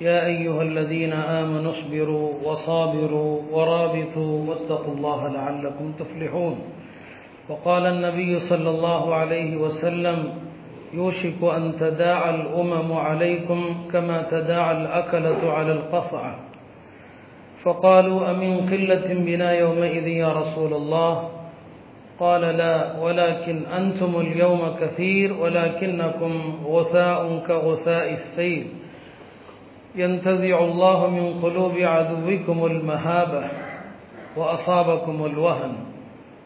يا أيها الذين آمنوا اصبروا وصابروا ورابطوا واتقوا الله لعلكم تفلحون. وقال النبي صلى الله عليه وسلم يوشك أن تداعى الأمم عليكم كما تداعى الأكلة على القصعة. فقالوا أمن قلة بنا يومئذ يا رسول الله؟ قال لا ولكن أنتم اليوم كثير ولكنكم غثاء كغثاء السيل ينتزع الله من قلوب عدوكم المهابة وأصابكم الوهن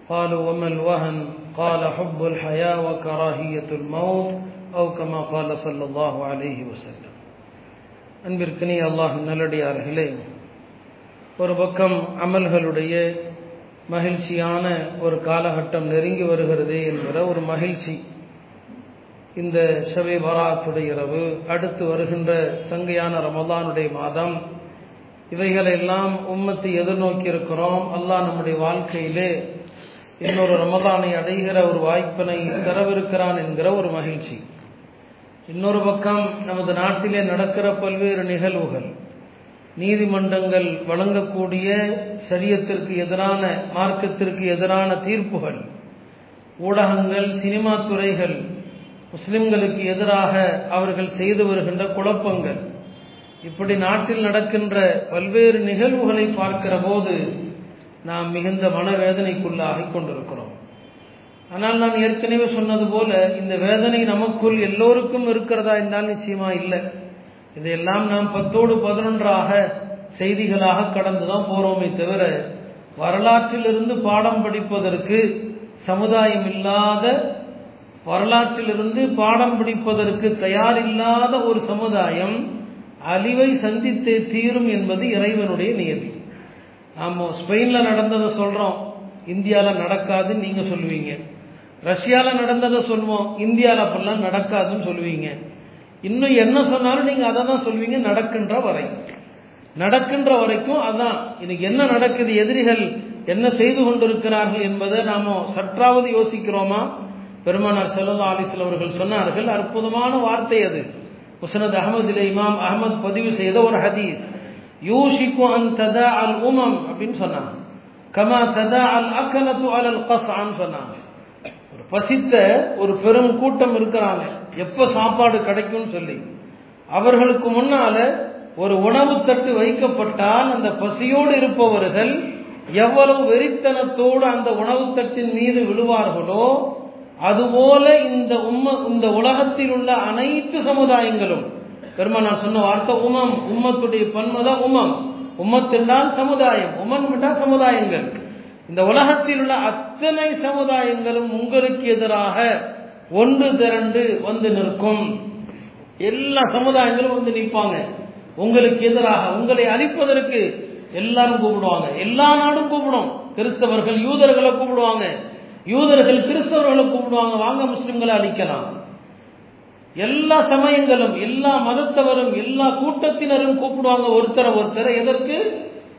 قالوا وما الوهن قال حب الحياة وكراهية الموت أو كما قال صلى الله عليه وسلم அன்பிற்கினி அல்லாஹ் நல்லடியார்களே ஒரு பக்கம் அமல்களுடைய மகிழ்ச்சியான ஒரு காலகட்டம் நெருங்கி வருகிறது என்கிற ஒரு மகிழ்ச்சி இந்த ஷபே பராத்துடைய இரவு அடுத்து வருகின்ற சங்கையான ரமதானுடைய மாதம் இவைகளெல்லாம் உம்மத்தை எதிர்நோக்கி இருக்கிறோம் அல்லாஹ் நம்முடைய வாழ்க்கையிலே இன்னொரு ரமதானை அடைகிற ஒரு வாய்ப்பினை தரவிருக்கிறான் என்கிற ஒரு மகிழ்ச்சி. இன்னொரு பக்கம் நமது நாட்டிலே நடக்கிற பல்வேறு நிகழ்வுகள் நீதிமன்றங்கள் வழங்கக்கூடிய சரியத்திற்கு எதிரான மார்க்கத்திற்கு எதிரான தீர்ப்புகள் ஊடகங்கள் சினிமா துறைகள் முஸ்லிம்களுக்கு எதிராக அவர்கள் செய்து வருகின்ற குழப்பங்கள். இப்படி நாட்டில் நடக்கின்ற பல்வேறு நிகழ்வுகளை பார்க்கிற போது நாம் மிகுந்த மனவேதனைக்குள்ளாகி கொண்டிருக்கிறோம். ஆனால் நான் ஏற்கனவே சொன்னது போல இந்த வேதனை நமக்குள் எல்லோருக்கும் இருக்கிறதா என்றால் நிச்சயமா இல்லை. இதையெல்லாம் நாம் பத்தோடு பதினொன்றாக செய்திகளாக கடந்துதான் போறோமே தவிர வரலாற்றிலிருந்து பாடம் படிப்பதற்கு சமுதாயம் இல்லாத வரலாற்றிலிருந்து பாடம் பிடிப்பதற்கு தயாரில்லாத ஒரு சமுதாயம் அழிவை சந்தித்தே தீரும் என்பது இறைவனுடைய நியதி. நாம் ஸ்பெயினில் நடந்ததை சொல்கிறோம் இந்தியாவில் நடக்காதுன்னு நீங்கள் சொல்லுவீங்க. ரஷ்யாவில் நடந்ததை சொல்லுவோம் இந்தியாவில் அப்படிலாம் நடக்காதுன்னு சொல்லுவீங்க. இன்னும் என்ன சொன்னாலும் நீங்கள் அதை தான் சொல்லுவீங்க நடக்கின்ற வரை. நடக்கின்ற வரைக்கும் அதான் இன்னைக்கு என்ன நடக்குது எதிரிகள் என்ன செய்து கொண்டிருக்கிறார்கள் என்பதை நாம் சற்றாவது யோசிக்கிறோமா? பெருமானார் செல்லல்லா அலிஸ்ல அவர்கள் சொன்னார்கள் அற்புதமான வார்த்தை அது. முசனத் அகமது இமாம் அகமது பதிவு செய்த ஒரு ஹதீஸ் யூஷிக்கு அன் ததா அல் உமம் அப்படின்னு சொன்னாங்க. கமா ததா அல் அக்கலத்து அலல் கசான்னு சொன்னாங்க. ஒரு பசித்த ஒரு பெரும் கூட்டம் இருக்கிறாங்க. எப்ப சாப்பாடு கிடைக்கும்னு சொல்லி. அவர்களுக்கு முன்னால ஒரு உணவு தட்டு வைக்கப்பட்டால் அந்த பசியோடு இருப்பவர்கள் எவ்வளவு வெறித்தனத்தோடு அந்த உணவு தட்டின் மீது விழுவார்களோ அதுபோல இந்த உம்ம இந்த உலகத்தில் உள்ள அனைத்து சமுதாயங்களும் பெருமானார் சொன்ன வார்த்தை உமம் உம்மத்துடைய பன்மதான் உமம் உம்மத்தில்தான் சமுதாயம் உமன் விட்டா சமுதாயங்கள். இந்த உலகத்தில் உள்ள அத்தனை சமுதாயங்களும் உங்களுக்கு எதிராக ஒன்று திரண்டு வந்து நிற்கும். எல்லா சமுதாயங்களும் வந்து நிற்பாங்க. உங்களுக்கு எதிராக உங்களை அழிப்பதற்கு எல்லாரும் கூப்பிடுவாங்க. எல்லா நாடும் கூப்பிடும். கிறிஸ்தவர்கள் யூதர்களை கூப்பிடுவாங்க. யூதர்கள் கிறிஸ்தவர்களை கூப்பிடுவாங்க வாங்க முஸ்லிம்களை அழிக்கலாம் எல்லா சமயங்களும் எல்லா மதத்தவரும் எல்லா கூட்டத்தினரும் கூப்பிடுவாங்க ஒருத்தரை ஒருத்தரை. எதற்கு?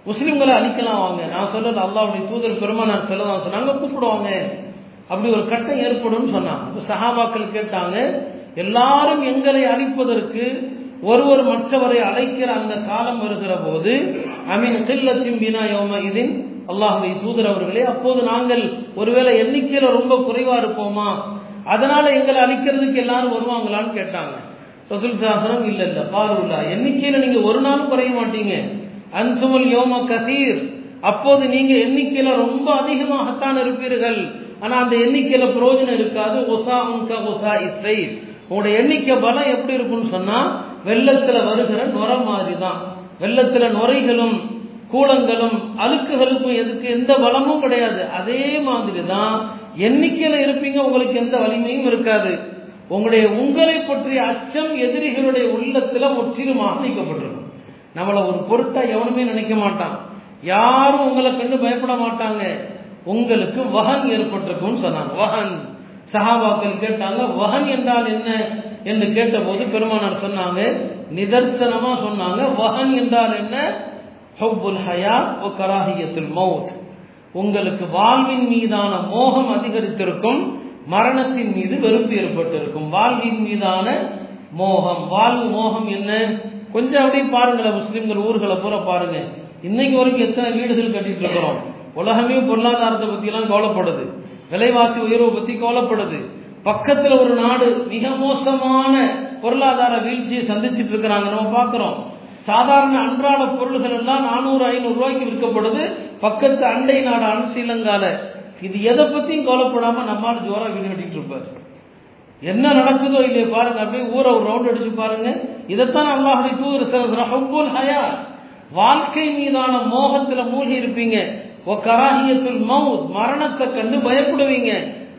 முஸ்லிம்களை அழிக்கலாம் வாங்க. நான் சொல்றது அல்லாவுடைய தூதர் பெருமானார் சொல்லதான் சொன்னாங்க கூப்பிடுவாங்க. அப்படி ஒரு கட்டம் ஏற்படும் சொன்னாங்க. சஹாபாக்கள் கேட்டாங்க எல்லாரும் எங்களை அழிப்பதற்கு ஒருவர் மற்றவரை அழைக்கிற அந்த காலம் வருகிற போது அமீன் கில்லத்தின் பினா யோம இதின்? அல்லாஹுடைய தூதர் அவர்களே அப்போது நாங்கள் ஒருவேளை எண்ணிக்கையில ரொம்ப குறைவா இருப்போமா? அதனால எங்களை அழிக்கிறதுக்கு எல்லாரும் வருவாங்களான்னு கேட்டாங்க. ரசூல் சாசனம் இல்ல இல்ல பாருல்லா எண்ணிக்கையில நீங்க ஒரு நாளும் குறைய மாட்டீங்க. அன்சுமல் யோம கதீர் அப்போது நீங்க எண்ணிக்கையில ரொம்ப அதிகமாகத்தான் இருப்பீர்கள். ஆனா அந்த எண்ணிக்கையில பிரயோஜனம் இருக்காது. ஒசா உன்கா ஒசா இஸ்ரை உங்களுடைய எண்ணிக்கை பலம் எப்படி இருக்கும்னு சொன்னா வெள்ளத்துல வருகிற நுர மாதிரி தான் வெள்ளத்துல நுரைகளும் கூலங்களும் அழுக்குகளுக்கும் எதுக்கு எந்த பலமும் கிடையாது. அதே மாதிரி தான் எண்ணிக்கையில் இருப்பீங்க உங்களுக்கு எந்த வலிமையும் இருக்காது. உங்களுடைய உங்களை பற்றிய அச்சம் எதிரிகளுடைய உள்ளத்துல முற்றிலுமாக நீக்கப்பட்டிருக்கும் நம்மளை ஒரு பொருட்டா எவனுமே நினைக்க மாட்டான். யாரும் உங்களை கண்டு பயப்பட மாட்டாங்க. உங்களுக்கு வகன் ஏற்பட்டிருக்கும்னு சொன்னாங்க. வகன். சஹாபாக்கள் கேட்டாங்க வகன் என்றால் என்ன? என்று கேட்டபோது பெருமானார் சொன்னாங்க நிதர்சனமா சொன்னாங்க. வகன் என்றால் என்ன? ஹவ்புல் ஹயா ஒ கராஹியத்துல் மௌத். உங்களுக்கு வாழ்வின் மீதான மோகம் அதிகரித்திருக்கும் மரணத்தின் மீது வெறுப்பு ஏற்பட்டிருக்கும். வாழ்வின் மீதான மோகம். வாழ்வு மோகம் என்ன? கொஞ்சம் அப்படியே பாருங்களேன் முஸ்லீம்கள் ஊர்களை பூரா பாருங்க. இன்னைக்கு வரைக்கும் எத்தனை வீடுகள் கட்டிட்டு இருக்கிறோம் உலகமே பொருளாதாரத்தை பற்றியெல்லாம் கோலப்படுது கவலைப்படுது. விலைவாசி உயர்வை பற்றி கவலைப்படுது. பக்கத்தில் ஒரு நாடு மிக மோசமான பொருளாதார வீழ்ச்சியை சந்திச்சுட்டு இருக்கிறாங்க. நம்ம பார்க்குறோம். சாதாரண அன்றாட பொருள்கள் எல்லாம் நானூறு ஐநூறு ரூபாய்க்கு விற்கப்படுது. பக்கத்து அண்டை நாடான ஸ்ரீலங்கால இது எதை பத்தியும் கவலைப்படாம நம்மால் ஜோரா வீடு கட்டிட்டு இருப்பார். என்ன நடக்குதோ இல்லையே பாருங்க அப்படியே ஊரை ஒரு ரவுண்ட் அடிச்சு பாருங்க. இதைத்தான் அல்லாஹ் தூதர் ஹயா. வாழ்க்கை மீதான மோகத்துல மூழ்கி இருப்பீங்க. கராகியத்தில் மவுத் மரணத்தை கண்டு பயப்படுவீங்க.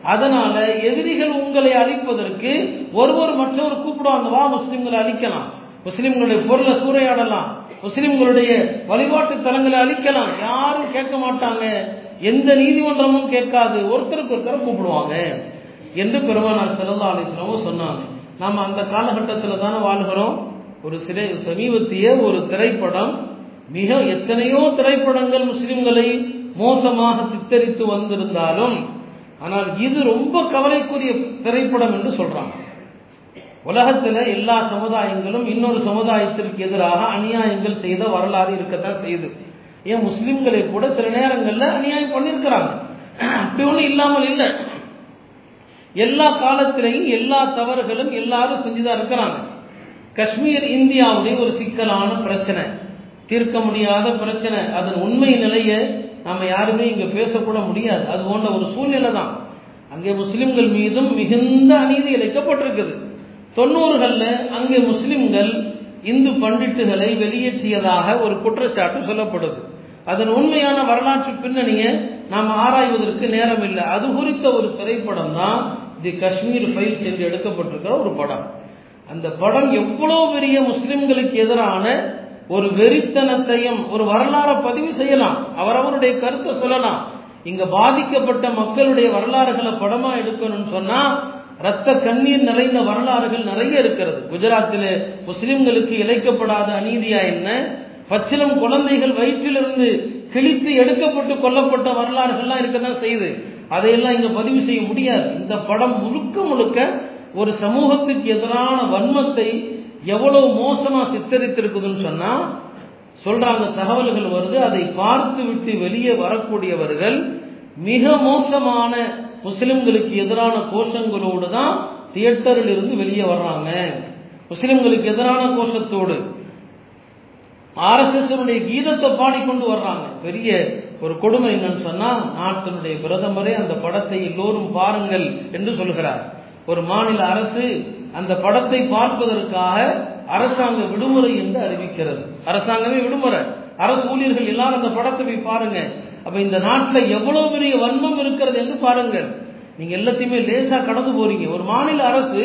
அதனால எதிரிகள் உங்களை அழிப்பதற்கு ஒருவர் மற்றவர் கூப்பிடுவாங்க வா முஸ்லிம்களை அழிக்கலாம். முஸ்லிம்களுடைய பொருளை சூறையாடலாம். முஸ்லிம்களுடைய வழிபாட்டு தலங்களை அழிக்கலாம். யாரும் கேட்க மாட்டாங்க. எந்த நீதிமன்றமும் கேட்காது. ஒருத்தருக்கு ஒருத்தரை கூப்பிடுவாங்க. என்று பெருமானார் செல்லல்லா அலிஸ்லாமும் சொன்னாங்க. நாம் அந்த காலகட்டத்தில் தானே வாழ்கிறோம். ஒரு சிறை சமீபத்திய ஒரு திரைப்படம் மிக எத்தனையோ திரைப்படங்கள் முஸ்லிம்களை மோசமாக சித்தரித்து வந்திருந்தாலும் ஆனால் இது ரொம்ப கவலைக்குரிய திரைப்படம் என்று சொல்றாங்க. உலகத்துல எல்லா சமுதாயங்களும் இன்னொரு சமுதாயத்திற்கு எதிராக அநியாயங்கள் செய்த வரலாறு இருக்கத்தான் செய்யுது. ஏன் முஸ்லிம்களை கூட சில நேரங்கள்ல அநியாயம் பண்ணியிருக்கிறாங்க. அப்படி ஒன்றும் இல்லாமல் இல்லை. எல்லா காலத்திலையும் எல்லா தவறுகளும் எல்லாரும் செஞ்சுதான் இருக்கிறாங்க. காஷ்மீர் இந்தியாவுடைய ஒரு சிக்கலான பிரச்சனை. தீர்க்க முடியாத பிரச்சனை. அதன் உண்மை நிலையை நம்ம யாருமே இங்க பேசக்கூட முடியாது. அது போன்ற ஒரு சூழ்நிலை தான் அங்கே முஸ்லிம்கள் மீதும் மிகுந்த அநீதி இழைக்கப்பட்டிருக்குது. தொண்ணூறுகளில் அங்கே முஸ்லிம்கள் இந்து பண்டிட்டுகளை வெளியேற்றியதாக ஒரு குற்றச்சாட்டு சொல்லப்படுது. அதன் உண்மையான வரலாற்று பின்னணியை நாம் ஆராய்வதற்கு நேரம் இல்லை அது குறித்த ஒரு திரைப்படம் தான் தி காஷ்மீர் ஃபைல்ஸ் என்று எடுக்கப்பட்டிருக்கிற ஒரு படம். அந்த படம் எவ்வளோ பெரிய முஸ்லிம்களுக்கு எதிரான ஒரு வெறித்தனத்தையும் ஒரு வரலாறை பதிவு செய்யலாம். அவரவருடைய கருத்தை சொல்லலாம். இங்க பாதிக்கப்பட்ட மக்களுடைய வரலாறுகளை படமா எடுக்கணும்னு சொன்னா ரத்த கண்ணீர் நிறைந்த வரலாறுகள் நிறைய இருக்கிறது. குஜராத்தில் முஸ்லிம்களுக்கு இழைக்கப்படாத அநீதியா என்ன? பச்சிலம் குழந்தைகள் வயிற்றிலிருந்து கிழித்து எடுக்கப்பட்டு கொல்லப்பட்ட வரலாறுகள்லாம் இருக்கதான் செய்யுது. அதையெல்லாம் இங்க பதிவு செய்ய முடியாது. இந்த படம் முழுக்க முழுக்க ஒரு சமூகத்துக்கு எதிரான வன்மத்தை எவ்வளவு மோசமா சித்தரித்திருக்குதுன்னு சொன்னா சொல்றாங்க தகவல்கள் வருது. அதை பார்த்து விட்டு வெளியே வரக்கூடியவர்கள் மிக மோசமான முஸ்லிம்களுக்கு எதிரான கோஷங்களோடு தான் தியேட்டரில் இருந்து வெளியே வர்றாங்க. முஸ்லிம்களுக்கு எதிரான கோஷத்தோடு ஆர்எஸ்எஸ்னுடைய கீதத்தை பாடிக்கொண்டு வர்றாங்க. பெரிய ஒரு கொடுமை என்னன்னு சொன்னா நாட்டினுடைய பிரதமரே அந்த படத்தை எல்லோரும் பாருங்கள் என்று சொல்கிறார். ஒரு மாநில அரசு அந்த படத்தை பார்ப்பதற்காக அரசாங்க விடுமுறை என்று அறிவிக்கிறது. அரசாங்கமே விடுமுறை. அரசு ஊழியர்கள் எல்லாரும் அந்த படத்தை போய் பாருங்க. அப்ப இந்த நாட்டில் எவ்வளவு பெரிய வன்மம் இருக்கிறது என்று பாருங்கள். நீங்க எல்லாத்தையுமே லேசா கடந்து போறீங்க. ஒரு மாநில அரசு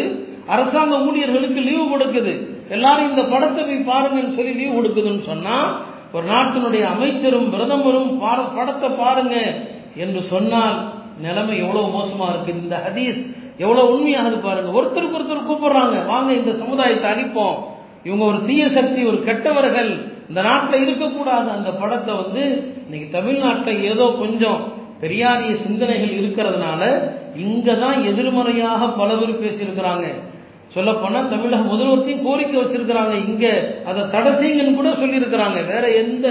அரசாங்க ஊழியர்களுக்கு லீவு கொடுக்குது. எல்லாரும் இந்த படத்தை போய் பாருங்கன்னு சொல்லி லீவு கொடுக்குதுன்னு சொன்னா ஒரு நாட்டினுடைய அமைச்சரும் பிரதமரும் படத்தை பாருங்க என்று சொன்னால் நிலைமை எவ்வளவு மோசமா இருக்கு இந்த ஹதீஸ் எவ்வளவு உண்மையானது பாருங்க. ஒருத்தருக்கு ஒருத்தர் கூப்பிடுறாங்க. வாங்க இந்த சமுதாயத்தை அழிப்போம். இவங்க ஒரு தீய சக்தி ஒரு கெட்டவர்கள். இந்த நாட்டில் இருக்கக்கூடாது. அந்த படத்தை வந்து இன்னைக்கு தமிழ்நாட்டில் ஏதோ கொஞ்சம் பெரியாரிய சிந்தனைகள் இருக்கிறதுனால இங்கே தான் எதிர்மறையாக பல பேர் பேசியிருக்கிறாங்க. சொல்லப்போனால் தமிழக முதல்வர்த்தையும் கோரிக்கை வச்சிருக்கிறாங்க. இங்கே அதை தடை கூட சொல்லியிருக்கிறாங்க. வேற எந்த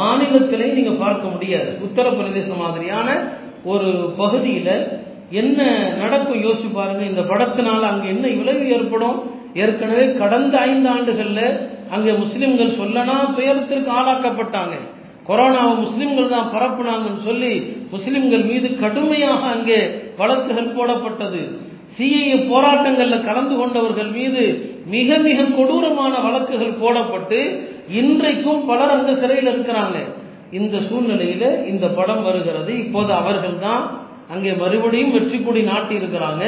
மாநிலத்திலையும் நீங்கள் பார்க்க முடியாது. உத்தரப்பிரதேசம் மாதிரியான ஒரு பகுதியில் என்ன நடக்கும் யோசிச்சு பாருங்க. இந்த படத்தினால அங்கே என்ன விளைவு ஏற்படும்? ஏற்கனவே கடந்த ஐந்து ஆண்டுகளில் அங்கே முஸ்லிம்கள் சொல்லனா துயரத்திற்கு ஆளாக்கப்பட்டாங்க. கொரோனாவை முஸ்லிம்கள் தான் பரப்புனாங்கன்னு சொல்லி முஸ்லிம்கள் மீது கடுமையாக அங்கே வழக்குகள் போடப்பட்டது. சிஐஏ போராட்டங்களில் கலந்து கொண்டவர்கள் மீது மிக மிக கொடூரமான வழக்குகள் போடப்பட்டு இன்றைக்கும் பலர் அந்த சிறையில் இருக்கிறாங்க. இந்த சூழ்நிலையில இந்த படம் வருகிறது. இப்போது அவர்கள் தான் அங்கே மறுபடியும் வெற்றி கொடி நாட்டி இருக்கிறாங்க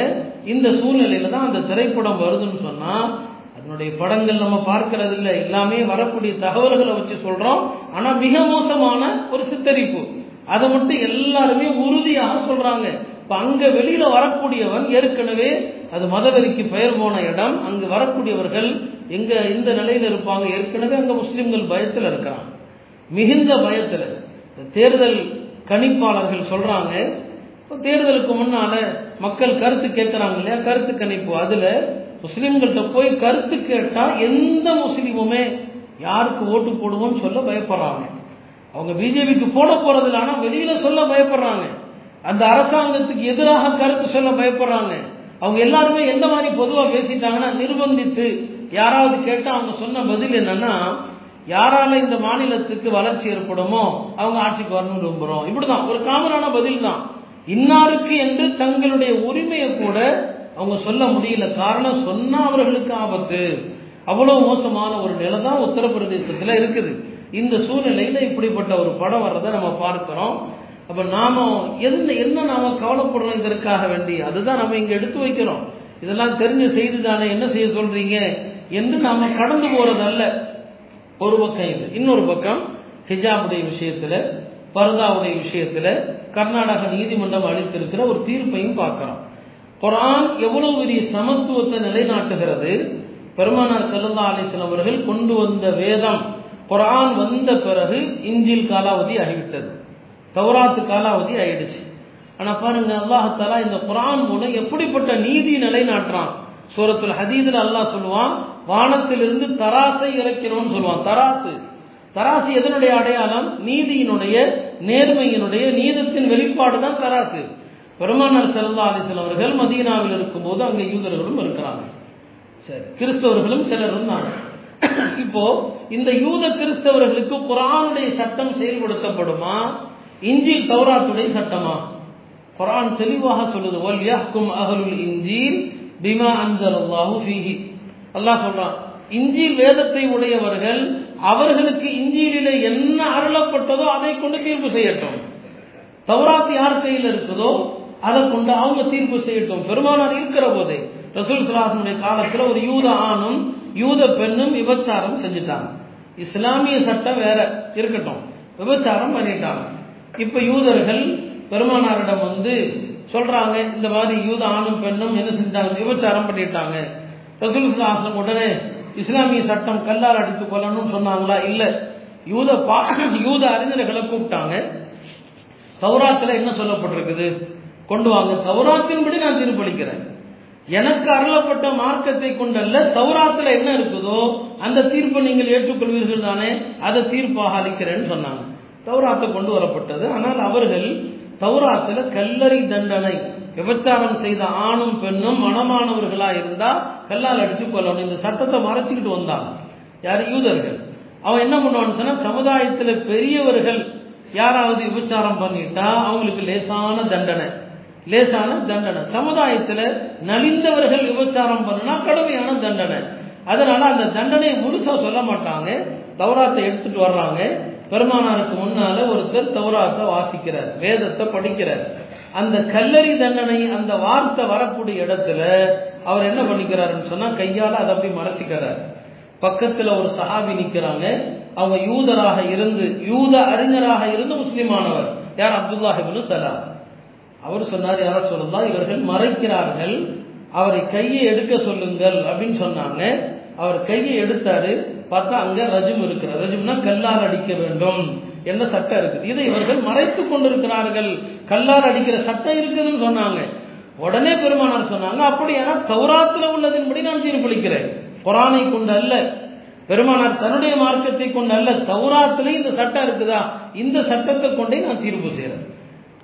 இந்த சூழ்நிலையில தான் அந்த திரைப்படம் வருதுன்னு சொன்னா அதனுடைய படங்கள் நம்ம பார்க்கறது இல்லை எல்லாமே வரக்கூடிய தகவல்களை வச்சு சொல்றோம். ஆனா மிக மோசமான ஒரு சித்தரிப்பு. அதை மட்டும் எல்லாருமே உறுதியாக சொல்றாங்க. இப்ப அங்க வெளியில வரக்கூடியவன் ஏற்கனவே அது மதவெறிக்கு பெயர் போன இடம். அங்கு வரக்கூடியவர்கள் எங்க இந்த நிலையில இருப்பாங்க? ஏற்கனவே அங்க முஸ்லிம்கள் பயத்தில் இருக்கிறான் மிகுந்த பயத்தில். தேர்தல் கணிப்பாளர்கள் சொல்றாங்க. தேர்தலுக்கு முன்னால மக்கள் கருத்து கேட்கிறாங்க இல்லையா? கருத்து கணிப்பு. அதுல முஸ்லீம்கள்ட்ட போய் கருத்து கேட்டால் எந்த முஸ்லீமுமே யாருக்கு ஓட்டு போடுவோம்னு சொல்ல பயப்படுறாங்க. அவங்க பிஜேபிக்கு போட போறது இல்லை வெளியில சொல்ல பயப்படுறாங்க. அந்த அரசாங்கத்துக்கு எதிராக கருத்து சொல்ல பயப்படுறாங்க. அவங்க எல்லாருமே எந்த மாதிரி பொதுவாக பேசிட்டாங்கன்னா நிர்பந்தித்து யாராவது கேட்டால் அவங்க சொன்ன பதில் என்னன்னா யாரால இந்த மாநிலத்துக்கு வளர்ச்சி ஏற்படுமோ அவங்க ஆட்சிக்கு வரணும்னு விரும்புறோம். இப்படிதான் ஒரு காமனான பதில் தான் இன்னாருக்கு என்று தங்களுடைய உரிமையை கூட அவங்க சொல்ல முடியல காரணம் சொன்னா அவர்களுக்கு ஆபத்து. அவ்வளவு மோசமான ஒரு நிலை தான் உத்தரப்பிரதேசத்துல இருக்குது. இந்த சூழ்நிலையில இப்படிப்பட்ட ஒரு படம் வர்றதை நம்ம பார்க்கிறோம். அப்ப நாம எந்த என்ன நாம கவலைப்படணுங்கிறதுக்காக வேண்டி அதுதான் நம்ம இங்க எடுத்து வைக்கிறோம். இதெல்லாம் தெரிஞ்ச செய்தி தானே என்ன செய்ய சொல்றீங்க? என்று நாம கடந்து போறதல்ல ஒரு பக்கம் இது. இன்னொரு பக்கம் ஹிஜாபுடைய விஷயத்துல பரதாவுடைய விஷயத்துல கர்நாடக நீதிமன்றம் அளித்திருக்கிற ஒரு தீர்ப்பையும் பார்க்கிறோம். குரான் எவ்வளவு பெரிய சமத்துவத்தை நிலைநாட்டுகிறது? பெருமானார் செல்லல்லா அலிஸ்லாம் அவர்கள் கொண்டு வந்த வேதம் குரான் வந்த பிறகு இஞ்சில் காலாவதி ஆகிவிட்டது. தௌராத்து காலாவதி ஆயிடுச்சு. ஆனா பாருங்க அல்லாஹாலா இந்த குரான் மூலம் எப்படிப்பட்ட நீதி நிலைநாட்டுறான்? சூரத்துல ஹதீதுல அல்லாஹ் சொல்லுவான் வானத்திலிருந்து தராசை இறக்கணும்னு சொல்லுவான். தராசு. தராசு எதனுடைய அடையாளம்? நீதியினுடைய நேர்மையினுடைய நீதத்தின் வெளிப்பாடு தான் தராசு. பெருமானார் செல்லா அலிசல் அவர்கள் மதீனாவில் இருக்கும்போது அங்கே யூதர்களும் இருக்கிறாங்க சரி. கிறிஸ்தவர்களும் சிலர் இருந்தாங்க இப்போ இந்த யூத கிறிஸ்தவர்களுக்கு குரானுடைய சட்டம் செயல்படுத்தப்படுமா? இஞ்சில் தௌராத்துடைய சட்டமா? குரான் தெளிவாக சொல்லுது வல் யஹ்கும் அஹலுல் இஞ்சில் பிமா அன்சலல்லாஹு ஃபீஹி. அல்லாஹ் சொல்றான் இஞ்சில் வேதத்தை உடையவர்கள் அவர்களுக்கு இஞ்சியிலே என்ன அருளப்பட்டதோ அதை கொண்டு தீர்ப்பு செய்யட்டும். தௌராத் யார் கையில் இருக்குதோ அதை கொண்டு அவங்க தீர்ப்பு செய்யட்டும். பெருமானார் இருக்கிற போதே ரசூல் சலாசனுடைய காலத்தில் ஒரு யூத ஆணும் யூத பெண்ணும் விபச்சாரம் செஞ்சுட்டாங்க. இஸ்லாமிய சட்டம் வேற இருக்கட்டும். விபச்சாரம் பண்ணிட்டாங்க. இப்ப யூதர்கள் பெருமானாரிடம் வந்து சொல்றாங்க இந்த மாதிரி யூத ஆணும் பெண்ணும் என்ன செஞ்சாங்க? விபச்சாரம் பண்ணிட்டாங்க. ரசூல் சுலாசனம் உடனே இஸ்லாமிய சட்டம் கல்லால் அடித்து கொள்ளணும்னு சொன்னாங்களா? இல்ல. யூத பா யூத அறிஞர்களை கூப்பிட்டாங்க. தௌராத்துல என்ன சொல்லப்பட்டிருக்குது? கொண்டு வாங்க. சௌராத்தின்படி நான் தீர்ப்பளிக்கிறேன். எனக்கு அருளப்பட்ட மார்க்கத்தை கொண்டல்ல சௌராத்துல என்ன இருக்குதோ அந்த தீர்ப்பை நீங்கள் ஏற்றுக்கொள்வீர்கள் தானே அதை தீர்ப்பாக அளிக்கிறேன்னு சொன்னாங்க. தௌராத்தை கொண்டு வரப்பட்டது. ஆனால் அவர்கள் தௌராத்துல கல்லறை தண்டனை விபச்சாரம் செய்த ஆணும் பெண்ணும் மனமானவர்களா இருந்தா கல்லால் அடிச்சு கொள்ளணும் இந்த சட்டத்தை மறைச்சிக்கிட்டு வந்தாங்க. யார்? யூதர்கள். அவன் என்ன பண்ணுவான்னு சொன்னா சமுதாயத்துல பெரியவர்கள் யாராவது விபச்சாரம் பண்ணிட்டா அவங்களுக்கு லேசான தண்டனை. லேசான தண்டனை. சமுதாயத்துல நலிந்தவர்கள் விபச்சாரம் பண்ணுனா கடுமையான தண்டனை. அதனால அந்த தண்டனையை முழுசா சொல்ல மாட்டாங்க. தௌராத்தை எடுத்துட்டு வர்றாங்க. பெருமானாருக்கு முன்னால ஒருத்தர் தௌராத்தை வாசிக்கிறார் வேதத்தை படிக்கிறார். அந்த கல்லறி தண்டனை அந்த வார்த்தை வரக்கூடிய இடத்துல அவர் என்ன பண்ணிக்கிறாருன்னு சொன்னா கையால அதை அப்படி மறைச்சிக்கிறார். பக்கத்துல ஒரு சஹாபி நிக்கிறாங்க. அவங்க யூதராக இருந்து யூத அறிஞராக இருந்து முஸ்லிமானவர். யார்? அப்துல்லாஹிபுல் சலாம். அவர் சொன்னார் யாரோ சொல்லலாம் இவர்கள் மறைக்கிறார்கள். அவரை கையை எடுக்க சொல்லுங்கள் அப்படின்னு சொன்னாங்க. அவர் கையை எடுத்தாரு. பார்த்தா அங்க ரஜும் இருக்கிறார். ரஜும்னா கல்லால் அடிக்க வேண்டும் என்ன சட்டம் இருக்குது. இதை இவர்கள் மறைத்துக் கொண்டிருக்கிறார்கள். கல்லால் அடிக்கிற சட்டம் இருக்குதுன்னு சொன்னாங்க. உடனே பெருமானார் சொன்னாங்க அப்படியானா தௌராத்துல உள்ளதின்படி நான் தீர்ப்பளிக்கிறேன். குரானை கொண்டு அல்ல பெருமானார் தன்னுடைய மார்க்கத்தை கொண்டு அல்ல தௌராத்துல இந்த சட்டம் இருக்குதா? இந்த சட்டத்தை கொண்டே நான் தீர்ப்பு செய்யறேன்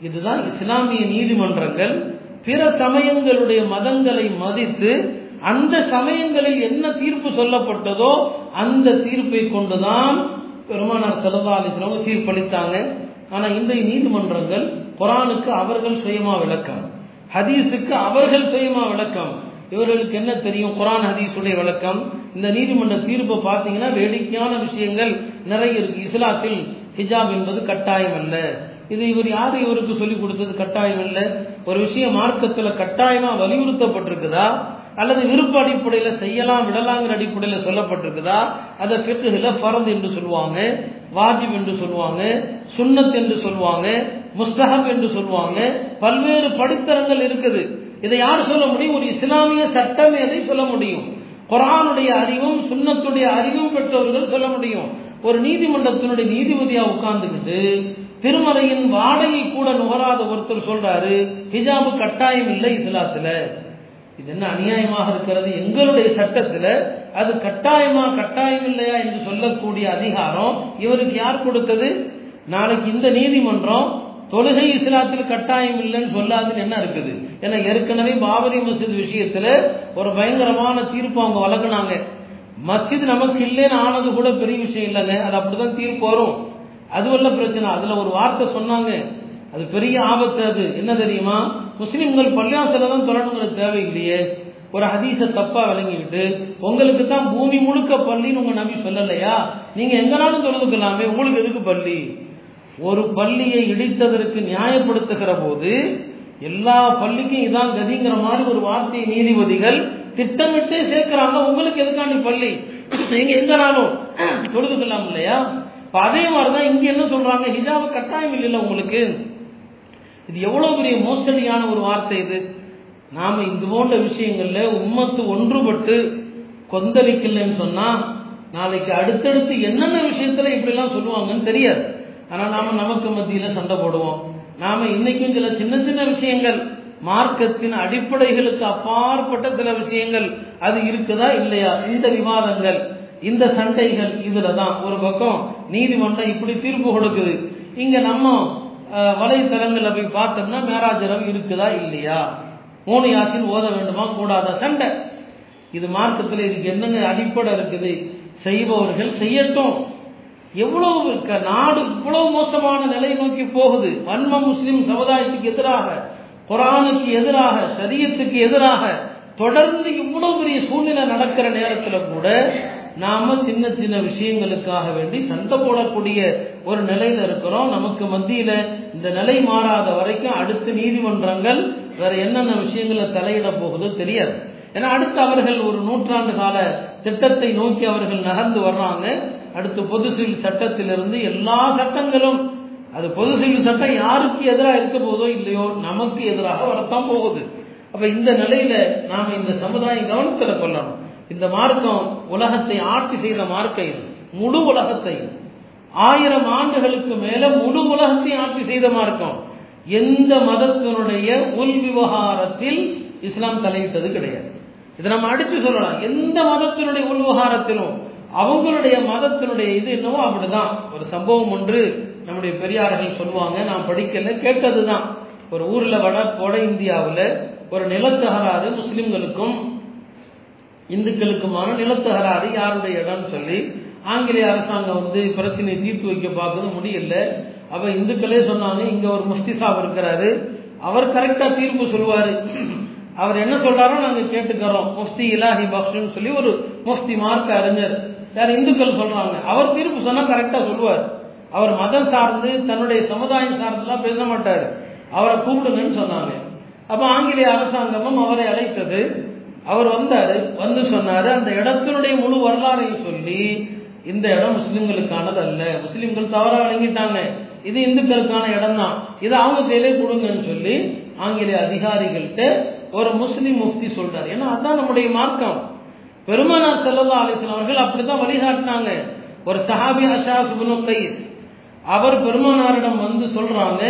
இதுதான் இஸ்லாமிய நீதிமன்றங்கள். பிற சமயங்களுடைய மதங்களை மதித்து அந்த சமயங்களில் என்ன தீர்ப்பு சொல்லப்பட்டதோ அந்த தீர்ப்பை கொண்டுதான் பெருமானார் செல்லா அலிஸ்லவங்க தீர்ப்பளித்தாங்க. ஆனா இன்றைய நீதிமன்றங்கள் குரானுக்கு அவர்கள் சுயமா விளக்கம். ஹதீஸுக்கு அவர்கள் சுயமா விளக்கம். இவர்களுக்கு என்ன தெரியும்? குரான் ஹதீஸுடைய விளக்கம். இந்த நீதிமன்ற தீர்ப்பை பார்த்தீங்கன்னா வேடிக்கையான விஷயங்கள் நிறைய இருக்கு. இஸ்லாத்தில் ஹிஜாப் என்பது கட்டாயம் அல்ல. இது இவர் யார் இவருக்கு சொல்லிக் கொடுத்தது கட்டாயம் இல்லை? ஒரு விஷயம் மார்க்கத்தில் கட்டாயமா வலியுறுத்தப்பட்டிருக்குதா? அல்லது விருப்ப அடிப்படையில் செய்யலாம் விடலாங்கிற அடிப்படையில் சொல்லப்பட்டிருக்குதா? அதை ஃபிக்குல ஃபரத் என்று சொல்லுவாங்க வாஜிப் என்று சொல்லுவாங்க சுன்னத் என்று சொல்லுவாங்க முஸ்தஹப் என்று சொல்லுவாங்க. பல்வேறு படித்தரங்கள் இருக்குது. இதை யார் சொல்ல முடியும்? ஒரு இஸ்லாமிய சட்டம் எதை சொல்ல முடியும்? குரானுடைய அறிவும் சுண்ணத்துடைய அறிவும் பெற்றவர்கள் சொல்ல முடியும். ஒரு நீதிமன்றத்தினுடைய நீதிபதியா உட்கார்ந்துக்கிட்டு திருமறையின் வாடகை கூட நுகராத ஒருத்தர் சொல்றாரு ஹிஜாபு கட்டாயம் இல்லை இஸ்லாத்துல. இது என்ன அநியாயமாக இருக்கிறது? எங்களுடைய சட்டத்துல அது கட்டாயமா கட்டாயம் இல்லையா என்று சொல்லக்கூடிய அதிகாரம் இவருக்கு யார் கொடுத்தது? நாளைக்கு இந்த நீதிமன்றம் தொழுகை இஸ்லாத்தில் கட்டாயம் இல்லைன்னு சொல்லாதுன்னு என்ன இருக்குது? ஏன்னா ஏற்கனவே பாபரி மஸ்ஜித் விஷயத்துல ஒரு பயங்கரமான தீர்ப்பு அவங்க வழங்கினாங்க. மஸ்ஜித் நமக்கு இல்லைன்னு ஆனது கூட பெரிய விஷயம் இல்லைங்க. அது அப்படிதான் தீர்ப்பு வரும். அதுவல்ல பிரச்சனை. அதுல ஒரு வார்த்தை சொன்னாங்க. அது பெரிய ஆபத்து அது. என்ன தெரியுமா? முஸ்லிம்கள் பள்ளியாசல தான் தொடரணுங்கிற தேவையில்லையே. ஒரு ஹதீஸை தப்பா விளங்கிக்கிட்டு உங்களுக்கு தான் பூமி முழுக்க பள்ளின்னு உங்க நம்பி சொல்லலையா? நீங்க எங்கனாலும் தொழுதுக்கலாமே. உங்களுக்கு எதுக்கு பள்ளி? ஒரு பள்ளியை இடித்ததற்கு நியாயப்படுத்துகிற போது எல்லா பள்ளிக்கும் இதான் கதிங்கிற மாதிரி ஒரு வார்த்தையை நீதிபதிகள் திட்டமிட்டே சேர்க்கிறாங்க. உங்களுக்கு எதுக்காண்டி பள்ளி? நீங்க எங்கனாலும் தொழுதுக்கலாம் இல்லையா இப்போ அதே மாதிரி தான் இங்கே என்ன சொல்கிறாங்க ஹிஜாபு கட்டாயம் இல்லைல்ல உங்களுக்கு. இது எவ்வளோ பெரிய மோசடியான ஒரு வார்த்தை இது. நாம் இது போன்ற விஷயங்களில் உம்மத்து ஒன்றுபட்டு கொந்தளிக்கலன்னு சொன்னால் நாளைக்கு அடுத்தடுத்து என்னென்ன விஷயத்தில் இப்படிலாம் சொல்லுவாங்கன்னு தெரியாது. ஆனால் நாம் நமக்கு மத்தியில் சண்டை போடுவோம். நாம் இன்னைக்கும் சில சின்ன சின்ன விஷயங்கள் மார்க்கத்தின் அடிப்படைகளுக்கு அப்பாற்பட்ட சில விஷயங்கள் அது இருக்குதா இல்லையா? இந்த விவாதங்கள். இந்த சண்டைகள் இதுல தான் ஒரு பக்கம் நீதிமன்றம் இப்படி தீர்ப்பு கொடுக்குது. இங்க நம்ம வலைத்தளங்களில் போய் பார்த்தோம்னா மேராஜரம் இருக்குதா இல்லையா? மூணு யாசின் ஓத வேண்டுமா? கூடாத? சண்டை. இது மார்க்கத்தில் இதுக்கு என்னங்க அடிப்படை இருக்குது? செய்பவர்கள் செய்யட்டும். எவ்வளவு நாடு இவ்வளவு மோசமான நிலை நோக்கி போகுது. வன்ம முஸ்லிம் சமுதாயத்துக்கு எதிராக குரானுக்கு எதிராக சரியத்துக்கு எதிராக தொடர்ந்து இவ்வளவு பெரிய சூழ்நிலை நடக்கிற நேரத்தில் கூட நாம சின்ன சின்ன விஷயங்களுக்காக வேண்டி சண்டை போடக்கூடிய ஒரு நிலையில இருக்கிறோம். நமக்கு மத்தியில இந்த நிலை மாறாத வரைக்கும் அடுத்து நீதிமன்றங்கள் வேற என்னென்ன விஷயங்களை தலையிட போகுதோ தெரியாது. ஏன்னா அடுத்து அவர்கள் ஒரு நூற்றாண்டு கால திட்டத்தை நோக்கி அவர்கள் நகர்ந்து வர்றாங்க. அடுத்து பொது சிவில் சட்டத்திலிருந்து எல்லா சட்டங்களும் அது பொது சிவில் சட்டம் யாருக்கு எதிராக இருக்க போதோ இல்லையோ நமக்கு எதிராக வரத்தான் போகுது. அப்ப இந்த நிலையில நாம இந்த சமுதாயம் கவனத்தில் கொள்ளணும். இந்த மார்க்கம் உலகத்தை ஆட்சி செய்த மார்க்கம் இது. முழு உலகத்தை. ஆயிரம் ஆண்டுகளுக்கு மேல முழு உலகத்தை ஆட்சி செய்த மார்க்கம். எந்த மதத்தினுடைய உள் விவகாரத்தில் இஸ்லாம் தலையிட்டது கிடையாது. இதை நம்ம அடிச்சு சொல்லலாம். எந்த மதத்தினுடைய உள் விவகாரத்திலும் அவங்களுடைய மதத்தினுடைய இது என்னவோ அப்படிதான். ஒரு சம்பவம் ஒன்று நம்முடைய பெரியார்கள் சொல்லுவாங்க. நான் படிக்கல கேட்டதுதான். ஒரு ஊர்ல வட வட இந்தியாவில் ஒரு நிலத்தகராறு முஸ்லிம்களுக்கும் இந்துக்களுக்குமான நிலத்தகராறு யாருடைய இடம்னு சொல்லி ஆங்கிலேய அரசாங்கம் வந்து பிரச்சனையை தீர்த்து வைக்க பார்க்கறது முடியல அப்போ இந்துக்களே சொன்னாங்க இங்க ஒரு முஃப்தி சாப் இருக்கிறாரு. அவர் கரெக்டா தீர்ப்பு சொல்லுவாரு. அவர் என்ன சொல்றாரோ நாங்க கேட்டுக்கிறோம். முஃப்தி இலாஹி பக்ஷுன்னு சொல்லி ஒரு முஃப்தி மார்க்க அறிஞர். யார் இந்துக்கள் சொல்றாங்க. அவர் தீர்ப்பு சொன்னா கரெக்டா சொல்லுவார். அவர் மதம் சார்ந்து தன்னுடைய சமுதாயம் சார்ந்துலாம் பேச மாட்டார். அவரை கூப்பிடுங்கன்னு சொன்னாங்க. அப்ப ஆங்கிலேய அரசாங்கமும் அவரை அழைத்தது. அவர் வந்தாரு வந்து சொன்னாரு அந்த இடத்தினுடைய முழு வரலாறையும் சொல்லி இந்த இடம் முஸ்லிம்களுக்கானது அல்ல முஸ்லிம்கள் தவறாக விளங்கிட்டாங்க. இது இந்துக்களுக்கான இடம் தான் இது அவங்க கையிலே கொடுங்கன்னு சொல்லி ஆங்கிலேய அதிகாரிகள்கிட்ட ஒரு முஸ்லீம் முஃப்தி சொல்றாரு. ஏன்னா அதான் நம்முடைய மார்க்கம். பெருமானார் செல்லல்லா அலிஸ்லாம் அவர்கள் அப்படிதான் வழிகாட்டினாங்க. ஒரு சஹாபி அஷாப் கைஸ் அவர் பெருமானாரிடம் வந்து சொல்றாங்க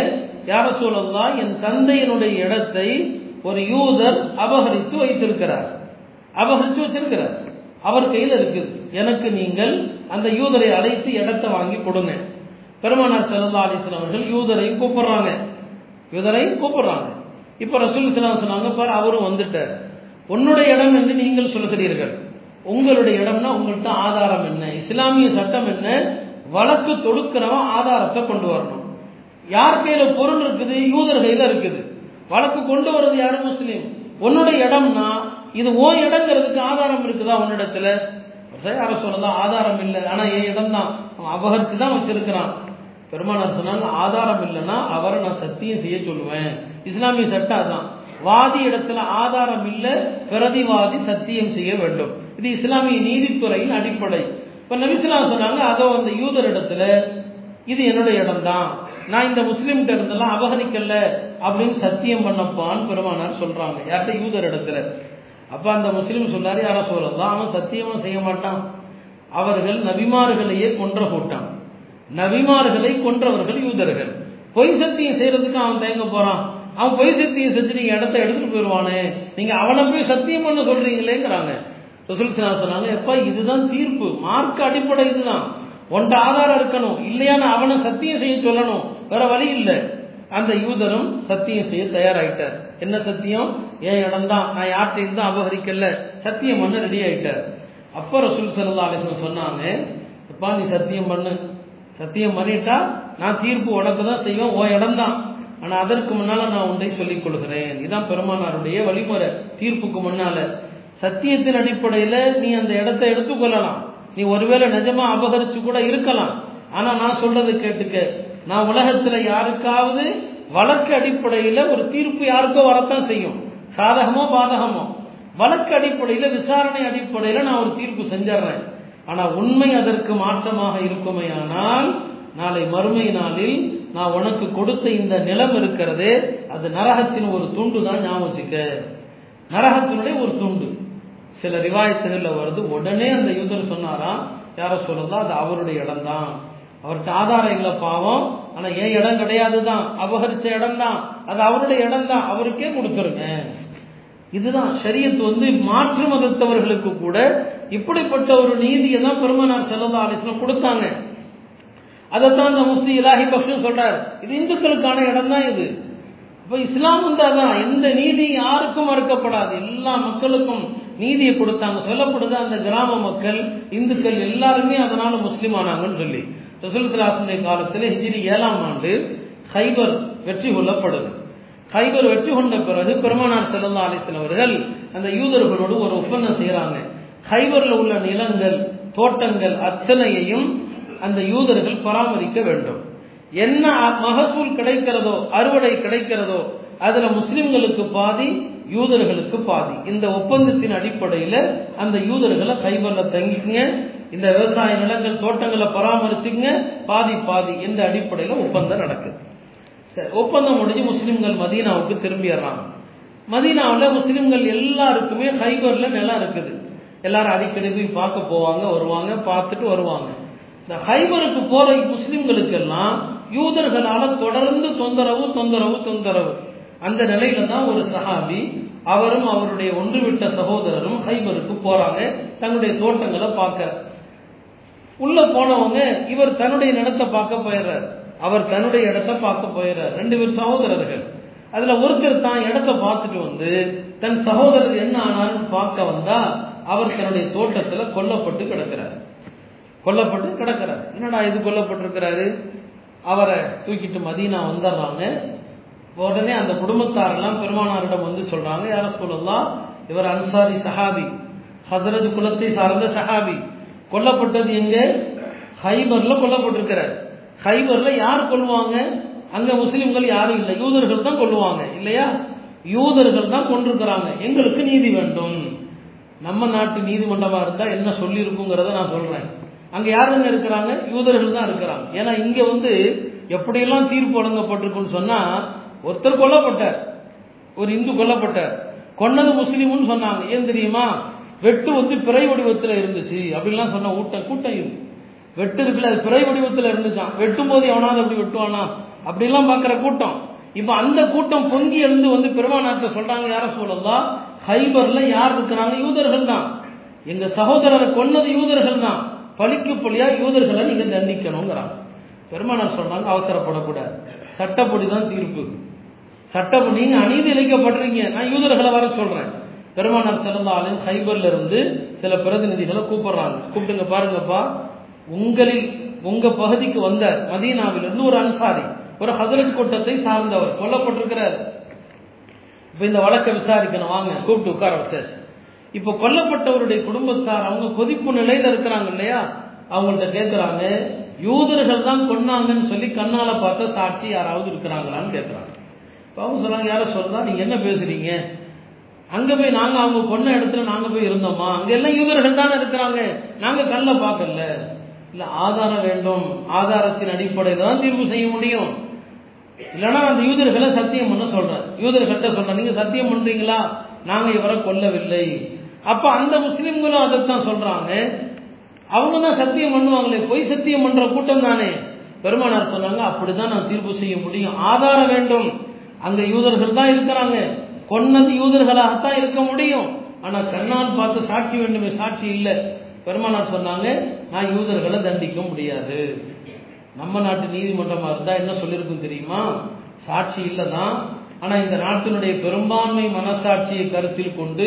யார சொல்லலாம் என் தந்தையினுடைய இடத்தை ஒரு யூதர் அபகரித்து வைத்திருக்கிறார். அபகரித்து வச்சிருக்கிறார். அவர் கையில் இருக்குது. எனக்கு நீங்கள் அந்த யூதரை அழைத்து இடத்தை வாங்கி கொடுங்க. பெருமானார் செல்லல்லா அலிஸ்லாம் அவர்கள் யூதரையும் கூப்பிடுறாங்க. யூதரையும் கூப்பிடுறாங்க. இப்ப ரசூல் சலாம் சொன்னாங்க பாரு அவரும் வந்துட்டார். உன்னுடைய இடம் என்று நீங்கள் சொல்கிறீர்கள் உங்களுடைய இடம்னா உங்கள்கிட்ட ஆதாரம் என்ன? இஸ்லாமிய சட்டம் என்ன? வழக்கு தொடுக்கிறவன் ஆதாரத்தை கொண்டு வரணும். யார் கையில பொருள் இருக்குது? யூதர் கையில இருக்குது. வழக்கு கொண்டு வர்றது யாரு முஸ்லீம்? உன்னுடைய இடம்னா இது ஓ இடங்கிறதுக்கு ஆதாரம் இருக்குதா உன்னிடத்துல? யார சொல்லலாம் ஆதாரம் இல்லை. ஆனா என் இடம் தான் அவன் அபகரிச்சு தான் வச்சிருக்கிறான். பெருமானார் சொன்னால் ஆதாரம் இல்லைன்னா அவரை நான் சத்தியம் செய்ய சொல்லுவேன். இஸ்லாமிய சட்டம் தான் வாதி இடத்துல ஆதாரம் இல்லை பிரதிவாதி சத்தியம் செய்ய வேண்டும். இது இஸ்லாமிய நீதித்துறையின் அடிப்படை. இப்ப நபிசுலா சொன்னாங்க அதோ அந்த யூதர் இடத்துல இது என்னுடைய இடம் தான் நான் இந்த முஸ்லீம்கிட்ட இருந்தெல்லாம் அபகரிக்கல அப்படின்னு சத்தியம் பண்ணப்பான்னு பெருமானார் சொல்றாங்க. யார்கிட்ட? யூதர் இடத்துல. அப்ப அந்த முஸ்லீம் சொன்னாரு யார சொல்லலாம் அவன் சத்தியமும் செய்ய மாட்டான். அவர்கள் நபிமார்களையே கொன்ற போட்டான் நபிமார்களை கொன்றவர்கள் யூதர்கள். பொய் சத்தியம் செய்யறதுக்கு அவன் தயங்க போறான். அவன் பொய் சத்தியம் செஞ்சு நீங்க இடத்த எடுத்துட்டு போயிடுவானே நீங்க அவனை போய் சத்தியம் பண்ண சொல்றீங்களேங்கிறாங்க. ரசூல் சொன்னாங்க எப்பா இதுதான் தீர்ப்பு. மார்க் அடிப்படை இதுதான். ஒன்ற ஆதாரம் இருக்கணும். இல்லையான அவனை சத்தியம் செய்ய சொல்லணும். வேற வழி இல்லை. அந்த யூதரும் சத்தியம் செய்ய தயாராயிட்டார். என்ன சத்தியம்? என் இடம் தான்? நான் யார்கிட்டையும் தான் அபகரிக்கல? சத்தியம் பண்ண ரெடி ஆயிட்டார். அப்ப ரசூல் சல்லா அலிஸ்லம் சொன்னாங்க அப்பா நீ சத்தியம் பண்ணு. சத்தியம் பண்ணிட்டா நான் தீர்ப்பு உனக்கு தான் செய்வேன் ஓ இடம் தான். ஆனா அதற்கு முன்னால நான் உண்டை சொல்லிக் கொள்கிறேன். இதுதான் பெருமானாருடைய வழிமுறை தீர்ப்புக்கு முன்னால. சத்தியத்தின் அடிப்படையில நீ அந்த இடத்தை எடுத்துக்கொள்ளலாம் நீ ஒருவேளை நிஜமா அபகரிச்சு கூட இருக்கலாம். ஆனா நான் சொல்றது கேட்டுக்க. நான் உலகத்துல யாருக்காவது வழக்கு அடிப்படையில் ஒரு தீர்ப்பு யாருக்கோ வரத்தான் செய்யும். சாதகமோ பாதகமோ. வழக்கு அடிப்படையில் விசாரணை அடிப்படையில் நான் ஒரு தீர்ப்பு செஞ்சிடறேன் ஆனால் உண்மை அதற்கு மாற்றமாக இருக்குமையானால் நாளை மறுமை நாளில் நான் உனக்கு கொடுத்த இந்த நிலம் இருக்கிறதே அது நரகத்தின் ஒரு துண்டு தான் ஞாபகம் நரகத்தினுடைய ஒரு துண்டு. சில ரிவாயத்துகள்ல வருது உடனே அந்த யூதர் சொன்னாராம் யார சொல்லலாம் அது அவருடைய இடம் தான் அவர்கிட்ட ஆதாரம் இல்லை பாவம். ஆனா ஏன் இடம் கிடையாது தான் அபகரிச்ச இடம் தான் அது அவருடைய இடம் தான் அவருக்கே கொடுத்துருங்க. இதுதான் சரியத்து வந்து மாற்று மதத்தவர்களுக்கு கூட இப்படிப்பட்ட ஒரு நீதியை தான் பெருமனார் செல்லதா அலிஸ்லாம் கொடுத்தாங்க. அதைத்தான் இந்த முஃப்தி இலாஹி பக்ஷன் சொல்றார். இது இந்துக்களுக்கான இடம் தான் இது. இப்போ இஸ்லாம் வந்து தான் எந்த நீதி யாருக்கும் மறுக்கப்படாது. எல்லா மக்களுக்கும் நீதியை கொடுத்தாங்க. சொல்லப்படுது அந்த கிராம மக்கள் இந்துக்கள் எல்லாருமே அதனால முஸ்லீம் ஆனாங்கன்னு சொல்லி. ரசூல்சிலாசனுடைய காலத்தில் ஹிஜிரி ஏழாம் ஆண்டு ஹைபர் வெற்றி கொள்ளப்படுது ஹைபர் வெற்றி கொண்ட பிறகு பெருமானார் செல்லல்லா அலிஸ்லாம் அவர்கள் அந்த யூதர்களோடு ஒரு ஒப்பந்தம் செய்கிறாங்க. ஹைபரில் உள்ள நிலங்கள் தோட்டங்கள் அத்தனையையும் அந்த யூதர்கள் பராமரிக்க வேண்டும். என்ன மகசூல் கிடைக்கிறதோ அறுவடை கிடைக்கிறதோ அதுல முஸ்லிம்களுக்கு பாதி யூதர்களுக்கு பாதி. இந்த ஒப்பந்தத்தின் அடிப்படையில் அந்த யூதர்களை ஹைபரில் தங்கிங்க இந்த விவசாய நிலங்கள் தோட்டங்களை பராமரிச்சுங்க பாதி பாதி இந்த அடிப்படையில் ஒப்பந்தம் நடக்குது. சரி ஒப்பந்தம் முடிஞ்சு முஸ்லிம்கள் மதீனாவுக்கு திரும்பிடுறாங்க மதீனாவில் முஸ்லிம்கள் எல்லாருக்குமே ஹைபரில் நிலம் இருக்குது. எல்லாரும் அடிக்கடி போய் பார்க்க போவாங்க வருவாங்க பார்த்துட்டு வருவாங்க. இந்த ஹைபருக்கு போற முஸ்லீம்களுக்கெல்லாம் யூதர்களால் தொடர்ந்து தொந்தரவு தொந்தரவு தொந்தரவு. அந்த நிலையில தான் ஒரு சஹாபி அவரும் அவருடைய ஒன்றுவிட்ட சகோதரரும் ஹைபருக்கு போறாங்க தங்களுடைய தோட்டங்களை பார்க்க. உள்ள போனவங்க இவர் தன்னுடைய நிலத்தை பார்க்க போயிடுறார். அவர் தன்னுடைய இடத்தை பார்க்க போயிடுறார். ரெண்டு பேர் சகோதரர்கள். அதுல ஒருத்தர் தான் இடத்தை பார்த்துட்டு வந்து தன் சகோதரர் என்ன ஆனான்னு பார்க்க வந்தா அவர் தன்னுடைய தோட்டத்துல கொல்லப்பட்டு கிடக்கிறார். கொல்லப்பட்டு கிடக்கிறார். என்னடா இது கொல்லப்பட்டிருக்கிறாரு? அவரை தூக்கிட்டு மதீனா வந்துடுறாங்க உடனே அந்த குடும்பத்தாரெல்லாம் பெருமானாரிடம் வந்து சொல்றாங்க யார சொல்லலாம் இவர் அன்சாரி சஹாபி ஹதரஜ் குலத்தை சார்ந்த சஹாபி கொல்லப்பட்டது எங்க? ஹைபர்ல கொல்லப்பட்டிருக்கிறார். ஹைபர்ல யார் கொள்வாங்க அங்க முஸ்லிம்கள் யாரும் இல்லை. யூதர்கள் தான் கொள்ளுவாங்க இல்லையா? யூதர்கள் தான் கொண்டிருக்கிறாங்க எங்களுக்கு நீதி வேண்டும். நம்ம நாட்டு நீதிமன்றமா இருந்தா என்ன சொல்லி இருக்குங்கிறத நான் சொல்றேன். அங்க யாருங்க இருக்கிறாங்க? யூதர்கள் தான் இருக்கிறாங்க. ஏன்னா இங்க வந்து எப்படியெல்லாம் தீர்ப்பு வழங்கப்பட்டிருக்குன்னு சொன்னா ஒருத்தர் கொல்லப்பட்டார். ஒரு இந்து கொல்லப்பட்டார். கொன்னது முஸ்லீம்னு சொன்னாங்க. ஏன் தெரியுமா? வெட்டு வந்து பிறை வடிவத்தில் இருந்துச்சு. அப்படின்லாம் சொன்ன ஊட்ட கூட்டம் வெட்டு இருக்குல்ல அது பிறை வடிவத்தில் இருந்துச்சான் வெட்டும் போது எவனாவது அப்படி வெட்டுவானா? அப்படிலாம் பார்க்குற கூட்டம். இப்போ அந்த கூட்டம் பொங்கி எழுந்து வந்து பெருமாநாட்டை சொல்றாங்க யார சொல்லலாம் ஹைபர்ல யார் இருக்கிறாங்க? யூதர்கள் தான். எங்க சகோதரரை கொன்னது யூதர்கள் தான். பழிக்கு பழியா யூதர்களை நீங்க தண்டிக்கணுங்கிறாங்க. பெருமானார் சொன்னாங்க அவசரப்படக்கூடாது. சட்டப்படி தான் தீர்ப்பு. சட்டப்படி நீங்க அநீதி இழைக்கப்படுறீங்க நான் யூதர்களை வர சொல்றேன். பெருமானார் சிறந்தாலும் ஹைபர்ல இருந்து சில பிரதிநிதிகளை கூப்பிடுறாங்க. கூப்பிட்டுங்க பாருங்கப்பா. உங்களில் உங்க பகுதிக்கு வந்த மதீனாவிலிருந்து ஒரு அன்சாரி ஒரு ஹசரத் கூட்டத்தை சார்ந்தவர் கொல்லப்பட்டிருக்கிறார். இப்ப இந்த வழக்கை விசாரிக்கணும். வாங்க கூப்பிட்டு உட்கார வச்சாச்சு. இப்ப கொல்லப்பட்டவருடைய குடும்பத்தார் அவங்க கொதிப்பு நிலையில இருக்கிறாங்க இல்லையா? அவங்கள்ட்ட கேட்கிறாங்க யூதர்கள் தான் கொன்னாங்கன்னு சொல்லி கண்ணால பார்த்த சாட்சி யாராவது இருக்கிறாங்களான்னு கேட்கிறாங்க அவங்க சொல்றாங்க யார சொல்றா நீங்க என்ன பேசுறீங்க? அங்க போய் நாங்க அவங்க கொன்ன இடத்துல நாங்க போய் இருந்தோமா? அங்க எல்லாம் இவர்கள் தானே இருக்கிறாங்க. நாங்க கல்ல பார்க்கல. இல்ல ஆதாரம் வேண்டும். ஆதாரத்தின் அடிப்படையில் தான் தீர்ப்பு செய்ய முடியும். இல்லைன்னா அந்த யூதர்களை சத்தியம் பண்ண சொல்றேன். யூதர்கள்ட்ட சொல்றேன். நீங்க சத்தியம் பண்றீங்களா? நாங்க இவரை கொல்லவில்லை. அப்ப அந்த முஸ்லிம்களும் அதைத்தான் சொல்றாங்க. அவங்க தான் சத்தியம் பண்ணுவாங்களே. பொய் சத்தியம் பண்ற கூட்டம் தானே. பெருமானார் சொன்னாங்க அப்படிதான் நான் தீர்ப்பு செய்ய முடியும். ஆதாரம் வேண்டும். அங்க யூதர்கள் தான் இருக்கிறாங்க. கொன்னது யூதர்களாகத்தான் இருக்க முடியும். ஆனா கண்ணால் பார்த்து சாட்சி வேண்டுமே சாட்சி இல்லை. பெருமானார் சொன்னாங்க நான் யூதர்களை தண்டிக்க முடியாது. நம்ம நாட்டு நீதிமன்றமா இருந்தா என்ன சொல்லியிருக்கும் தெரியுமா? சாட்சி இல்லதான் ஆனா இந்த நாட்டினுடைய பெரும்பான்மை மனசாட்சியை கருத்தில் கொண்டு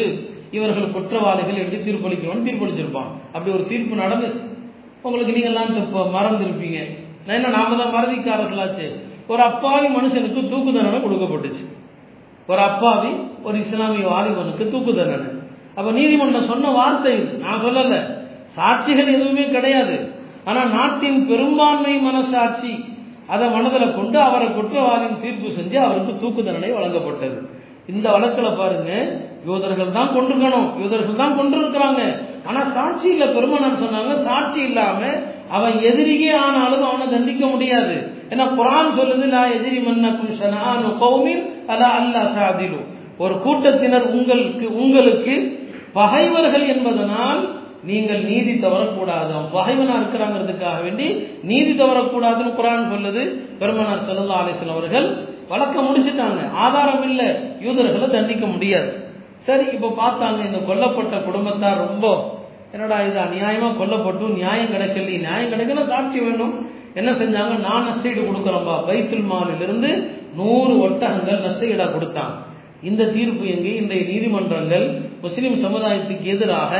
இவர்கள் குற்றவாளிகள் எப்படி தீர்ப்பளிக்கணும்னு தீர்ப்பளிச்சிருப்பான் அப்படி ஒரு தீர்ப்பு நடந்துச்சு உங்களுக்கு நீங்கெல்லாம் மறந்துருப்பீங்க. என்ன நாம தான் மறதிக்காரர்களாச்சு? ஒரு அப்பாவி மனுஷனுக்கு தூக்கு தண்டனை கொடுக்கப்பட்டுச்சு. ஒரு அப்பாவி ஒரு இஸ்லாமிய வாலிபனுக்கு தூக்கு தண்டனை. அப்ப நீதிமன்றம் சொன்ன வார்த்தை நான் சொல்லல. சாட்சிகள் எதுவுமே கிடையாது. ஆனா நாட்டின் பெரும்பான்மை மனசாட்சி அதை மனதில் கொண்டு அவரை குற்றவாளியின் தீர்ப்பு செஞ்சு அவருக்கு தூக்கு தண்டனை வழங்கப்பட்டது. இந்த வழக்கில் பாருங்க யூதர்கள் தான் கொண்டிருக்கணும் யூதர்கள் தான் கொண்டிருக்கிறாங்க ஆனா சாட்சி இல்ல பெருமானார் சொன்னாங்க சாட்சி இல்லாம அவன் எதிரியே ஆனாலும் அவனை தண்டிக்க முடியாது. ஏன்னா குரான் சொல்லுது லா எதிரி மன்னக்கும் ஷனானு கௌமின் அலா அல்லா சாதிலு. ஒரு கூட்டத்தினர் உங்களுக்கு உங்களுக்கு பகைவர்கள் என்பதனால் நீங்கள் நீதி தவறக்கூடாது அவன் பகைவனா இருக்கிறாங்கிறதுக்காக வேண்டி நீதி தவறக்கூடாதுன்னு குரான் சொல்லுது. பெருமனார் செல்லா அலிஸ்லாம் அவர்கள் வழக்கம் முடிச்சுட்டாங்க. ஆதாரம் இல்லை. யூதர்களை தண்டிக்க முடியாது. சரி இப்ப பார்த்தாங்க இந்த கொல்லப்பட்ட குடும்பத்தார் ரொம்ப என்னடா இது அநியாயமா கொல்லப்பட்டும் நியாயம் கிடைக்கல நியாயம் கிடைக்கல சாட்சி வேணும். என்ன செஞ்சாங்க? நான் நஷ்டீடு கொடுக்குறோம்பா பைத்துல் மாலிலிருந்து நூறு ஒட்டகங்கள் நஷ்டீடாக கொடுத்தாங்க இந்த தீர்ப்பு எங்கே? இன்றைய நீதிமன்றங்கள் முஸ்லிம் சமுதாயத்துக்கு எதிராக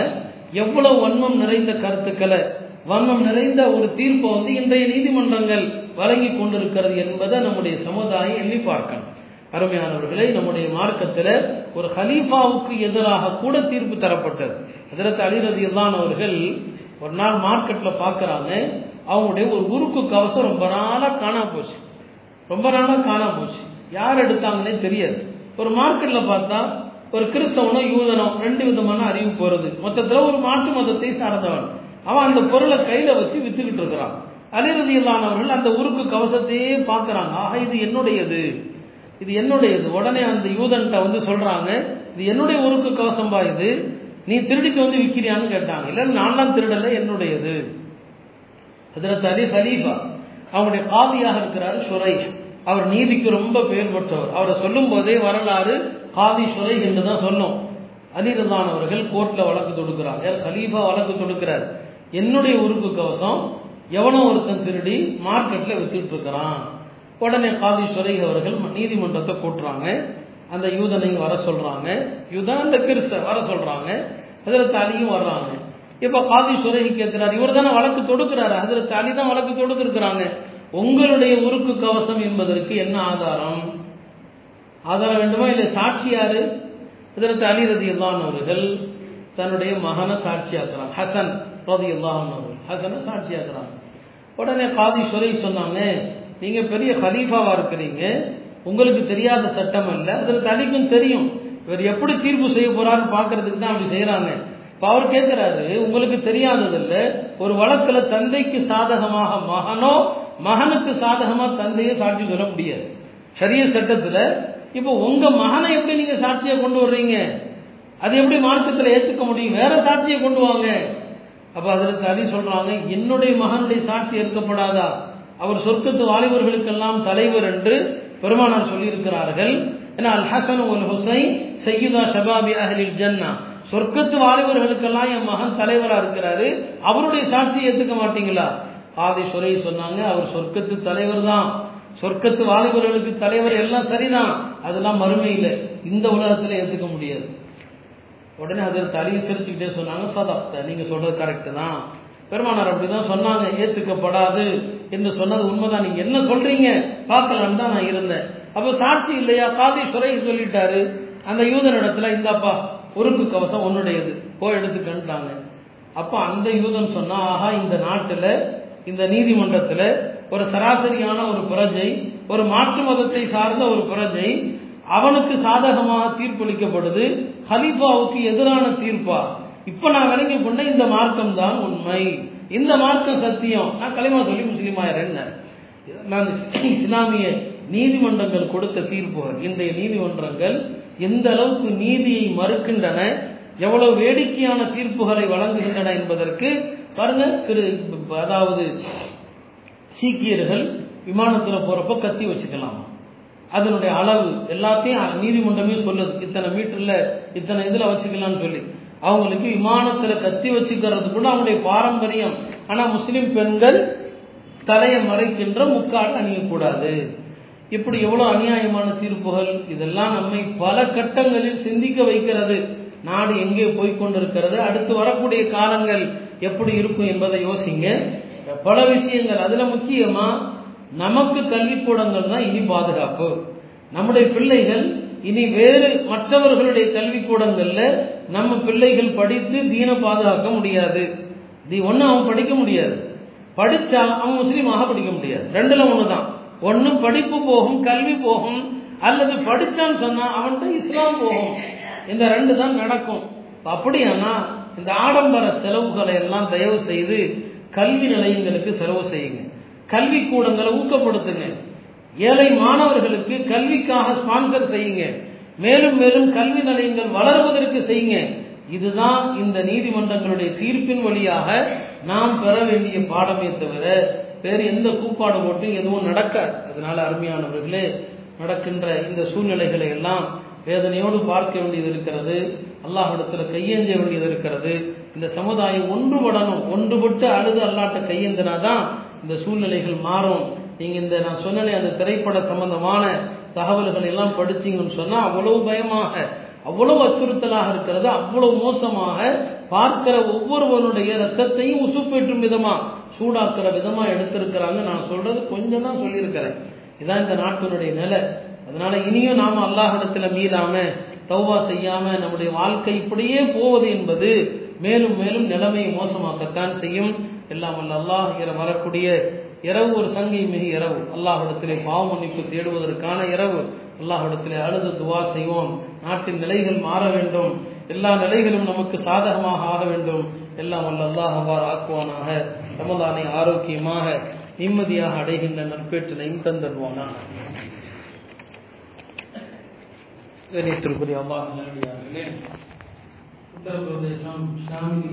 எவ்வளவு வன்மம் நிறைந்த கருத்துக்களை வன்மம் நிறைந்த ஒரு தீர்ப்பை வந்து இன்றைய நீதிமன்றங்கள் வழங்கி கொண்டிருக்கிறது என்பதை நம்முடைய சமுதாயம் எண்ணி பார்க்கணும். அருமையானவர்களே நம்முடைய மார்க்கத்தில் ஒரு ஹலீஃபாவுக்கு எதிராக கூட தீர்ப்பு தரப்பட்டது. அதிரத்து அலிரதி அவர்கள் ஒரு நாள் மார்க்கெட்டில் பார்க்குறாங்க. அவங்களுடைய ஒரு உருக்கு கவசம் ரொம்ப நாளாக காணாம போச்சு. ரொம்ப நாளாக காணாம போச்சு. யார் எடுத்தாங்கன்னே தெரியாது. ஒரு மார்க்கெட்டில் பார்த்தா ஒரு கிறிஸ்தவனோ யூதனோ ரெண்டு விதமான அறிவு போறது. மொத்தத்தில் ஒரு மாற்று மதத்தை சார்ந்தவன். அவன் அந்த பொருளை கையில வச்சு வித்துக்கிட்டு இருக்கிறான். அலிரதியில்லானவர்கள் அந்த உருக்கு கவசத்தையே பார்க்கறாங்க. ஆக இது என்னுடையது. இது என்னுடையது. உடனே அந்த யூதன்கிட்ட வந்து சொல்றாங்க இது என்னுடைய உருக்கு கவசம்பா இது. நீ திருடிட்டு வந்து விற்கிறியான்னு கேட்டாங்க. இல்லை நான்லாம் திருடலை என்னுடையது. ஹதரத் அலி ஹலீஃபா. அவங்களுடைய காதியாக இருக்கிறார் ஷுரை அவர் நீதிக்கு ரொம்ப பெயர் பெற்றவர். அவரை சொல்லும் போதே வரலாறு காதி ஷுரை என்று தான் சொல்லும். அலிரதான் அவர்கள் கோர்ட்ல வழக்கு தொடுக்கிறாங்க ஹலீஃபா வழக்கு தொடுக்கிறார்? என்னுடைய உறுப்பு கவசம் எவனோ ஒருத்தன் திருடி மார்க்கெட்ல வித்துட்டு இருக்கிறான் உடனே காதி சுரை அவர்கள் நீதிமன்றத்தை கூட்டுறாங்க. அந்த யூதனையும் வர சொல்றாங்க. யூதன் அந்த கிறிஸ்த வர சொல்றாங்க. அதில் அலியும் வர்றாங்க. இப்ப காதி சுரகி கேட்கிறார். இவர் தானே வழக்கு தொடுக்கிறாரு. அதில் அலி தான் வழக்கு தொடுத்திருக்கிறாங்க. உங்களுடைய உருக்கு கவசம் என்பதற்கு என்ன ஆதாரம்? ஆதாரம் வேண்டுமா? இல்லை சாட்சி யாரு? ஹதரத் அலி ரதி அவர்கள் தன்னுடைய மகனை சாட்சியாக்குறாங்க. ஹசன் ரதி அவர்கள். ஹசனை சாட்சியாக்குறாங்க. உடனே காதி சுரை சொன்னாங்க நீங்க பெரிய ஹலீஃபாவா இருக்கிறீங்க. உங்களுக்கு தெரியாத சட்டம் அல்ல. அதில் அலிக்கும் தெரியும். இவர் எப்படி தீர்ப்பு செய்ய போறாருன்னு பாக்குறதுக்கு தான் அப்படி செய்யறாங்க. இப்போ அவர் கேட்கிறாரு உங்களுக்கு தெரியாததில்ல ஒரு வழக்குல தந்தைக்கு சாதகமாக மகனோ மகனுக்கு சாதகமா தந்தையை சாட்சி சொல்ல முடியாது. சரிய சட்டத்துல இப்போ உங்க மகனை எப்படி நீங்க சாட்சியை கொண்டு வர்றீங்க? அது எப்படி மார்க்கத்தில் ஏற்றுக்க முடியும்? வேற சாட்சியை கொண்டு வாங்க. அப்ப அதற்கு அதி சொல்றாங்க என்னுடைய மகனுடைய சாட்சி ஏற்கப்படாதா? அவர் சொர்க்கத்து வாலிபர்களுக்கெல்லாம் தலைவர் என்று பெருமானார் சொல்லியிருக்கிறார்கள். ஏன்னா அல் ஹசன் உல் ஹுசைன் சையுதா ஷபாபி அஹலில் ஜன்னா. சொர்க்கத்து வாலிபர்களுக்கெல்லாம் என் மகன் தலைவரா இருக்கிறாரு. அவருடைய சாட்சியை ஏத்துக்க மாட்டீங்களா? ஆதி சொன்னாங்க அவர் சொர்க்கத்து தலைவர் தான் சொர்க்கத்து வாலிபர்களுக்கு தலைவர் எல்லாம் சரிதான். அதெல்லாம் மறுமையில் இந்த உலகத்துல ஏத்துக்க முடியாது. உடனே அதில் தலையை சிரிச்சுக்கிட்டே சொன்னாங்க சதாப்த நீங்க சொல்றது கரெக்டு தான். பெருமானார் அப்படிதான் சொன்னாங்க ஏத்துக்கப்படாது. என்று சொன்னது உண்மைதான். நீங்க என்ன சொல்றீங்க? பார்க்கலான்னு தான் நான் இருந்தேன். அப்ப சாட்சி இல்லையா? காதி சுரை சொல்லிட்டாரு. அந்த யூதன் இடத்துல இந்தாப்பா உறுப்பு கவசம் உன்னுடையது. போ எடுத்துக்கன்ட்டாங்க அப்ப அந்த யூதன் சொன்னா ஆஹா இந்த நாட்டுல இந்த நீதிமன்றத்துல ஒரு சராசரியான ஒரு புரஜை ஒரு மாற்று மதத்தை சார்ந்த ஒரு புரஜை அவனுக்கு சாதகமாக தீர்ப்பளிக்கப்படுது. ஹலீஃபாவுக்கு எதிரான தீர்ப்பா? இப்ப நான் விளங்கி கொண்ட இந்த மார்க்கம் தான் உண்மை. இந்த மார்க்கம் சத்தியம். நான் களிமா சொல்லி முஸ்லீமாயிரேன் நான் இஸ்லாமிய நீதிமன்றங்கள் கொடுத்த தீர்ப்பு. இன்றைய நீதிமன்றங்கள் எந்த அளவுக்கு நீதியை மறுக்கின்றன எவ்வளவு வேடிக்கையான தீர்ப்புகளை வழங்குகின்றன என்பதற்கு பாருங்க திரு அதாவது சீக்கியர்கள் விமானத்தில் போறப்ப கத்தி வச்சுக்கலாமா. அதனுடைய அளவு எல்லாத்தையும் நீதிமன்றமே சொல்லுது. இத்தனை மீட்டர்ல இத்தனை இதுல வச்சுக்கலாம்னு சொல்லி. அவங்களுக்கு விமானத்துல கத்தி வச்சுக்கிறது கூட அவங்களுடைய பாரம்பரியம். ஆனா முஸ்லிம் பெண்கள் தலையை மறைக்கின்ற முக்காடு அணியக்கூடாது. இப்படி எவ்வளவு அநியாயமான தீர்ப்புகள்? இதெல்லாம் நம்மை பல கட்டங்களில் சிந்திக்க வைக்கிறது. நாடு எங்கே போய்கொண்டிருக்கிறது அடுத்து வரக்கூடிய காலங்கள் எப்படி இருக்கும் என்பதை யோசிங்க. பல விஷயங்கள். அதுல முக்கியமா நமக்கு கல்விக்கூடங்கள் தான் இனி பாதுகாப்பு. நம்முடைய பிள்ளைகள் இனி வேறு மற்றவர்களுடைய கல்விக்கூடங்கள்ல நம்ம பிள்ளைகள் படித்து தீன பாதுகாக்க முடியாது. தி ஒன்னு அவன் படிக்க முடியாது. படிச்சா அவன் முஸ்லீமாக படிக்க முடியாது. ரெண்டுல ஒண்ணுதான். ஒன்னும் படிப்பு போகும் கல்வி போகும் அல்லது படிச்சான்னு சொன்னா அவன்கிட்ட இஸ்லாம் போகும். இந்த ரெண்டு தான் நடக்கும். அப்படியானா இந்த ஆடம்பர செலவுகளை எல்லாம் தயவு செய்து கல்வி நிலையங்களுக்கு செலவு செய்யுங்க. கல்வி கூடங்களை ஊக்கப்படுத்துங்க. ஏழை மாணவர்களுக்கு கல்விக்காக ஸ்பான்சர் செய்யுங்க. மேலும் மேலும் கல்வி நிலையங்கள் வளர்வதற்கு செய்யுங்க. இதுதான் இந்த நீதிமன்றங்களுடைய தீர்ப்பின் வழியாக நாம் பெற வேண்டிய பாடமே தவிர வேறு எந்த கூப்பாடு போட்டு எதுவும் நடக்காது. அதனால அருமையானவர்களே நடக்கின்ற இந்த சூழ்நிலைகளை எல்லாம் வேதனையோடு பார்க்க வேண்டியது இருக்கிறது. அல்லாஹிடத்தில் கையேந்த வேண்டியது இருக்கிறது. இந்த சமுதாயம் ஒன்றுபடணும் ஒன்றுபட்டு அழுது அல்லாட்ட கையேந்தினாதான் இந்த சூழ்நிலைகள் மாறும். நீங்க இந்த நான் சொன்னேன் அந்த திரைப்பட சம்பந்தமான தகவல்கள் எல்லாம் படிச்சீங்கன்னு சொன்னா அவ்வளவு பயமாக அவ்வளவு அச்சுறுத்தலாக இருக்கிறது அவ்வளவு மோசமாக பார்க்கிற ஒவ்வொருவனுடைய ரத்தத்தையும் உசுப்பேற்றும் விதமா சூடாக்குற விதமா எடுத்திருக்கிறாங்க. நான் சொல்றது கொஞ்சம் தான் சொல்லியிருக்கிறேன். இதான் இந்த நாட்டினுடைய நிலை. அதனால இனியும் நாம அல்லாஹிடத்துல மீறாம தௌவா செய்யாம நம்முடைய வாழ்க்கை இப்படியே போவது என்பது மேலும் மேலும் நிலைமையை மோசமாக்கத்தான் செய்யும். எல்லாம் அல்ல அல்லாஹ் வரக்கூடிய இரவு ஒரு சங்கை மிகு இரவு. அல்லாஹிடத்திலே பாவ மன்னிப்பு தேடுவதற்கான இரவு. அல்லாஹிடத்திலே அழுது துவா செய்வோம். நாட்டின் நிலைகள் மாற வேண்டும். எல்லா நிலைகளும் நமக்கு சாதகமாக ஆக வேண்டும். எல்லாம் அல்ல அல்லாஹ் அவ்வாறு ஆக்குவானாக. ரமலானை ஆரோக்கியமாக நிம்மதியாக அடைகின்ற நற்பேற்றினையும் தந்தருவானாக. கணித்திற்குரிய அல்லாஹ் உத்தரப்பிரதேசம்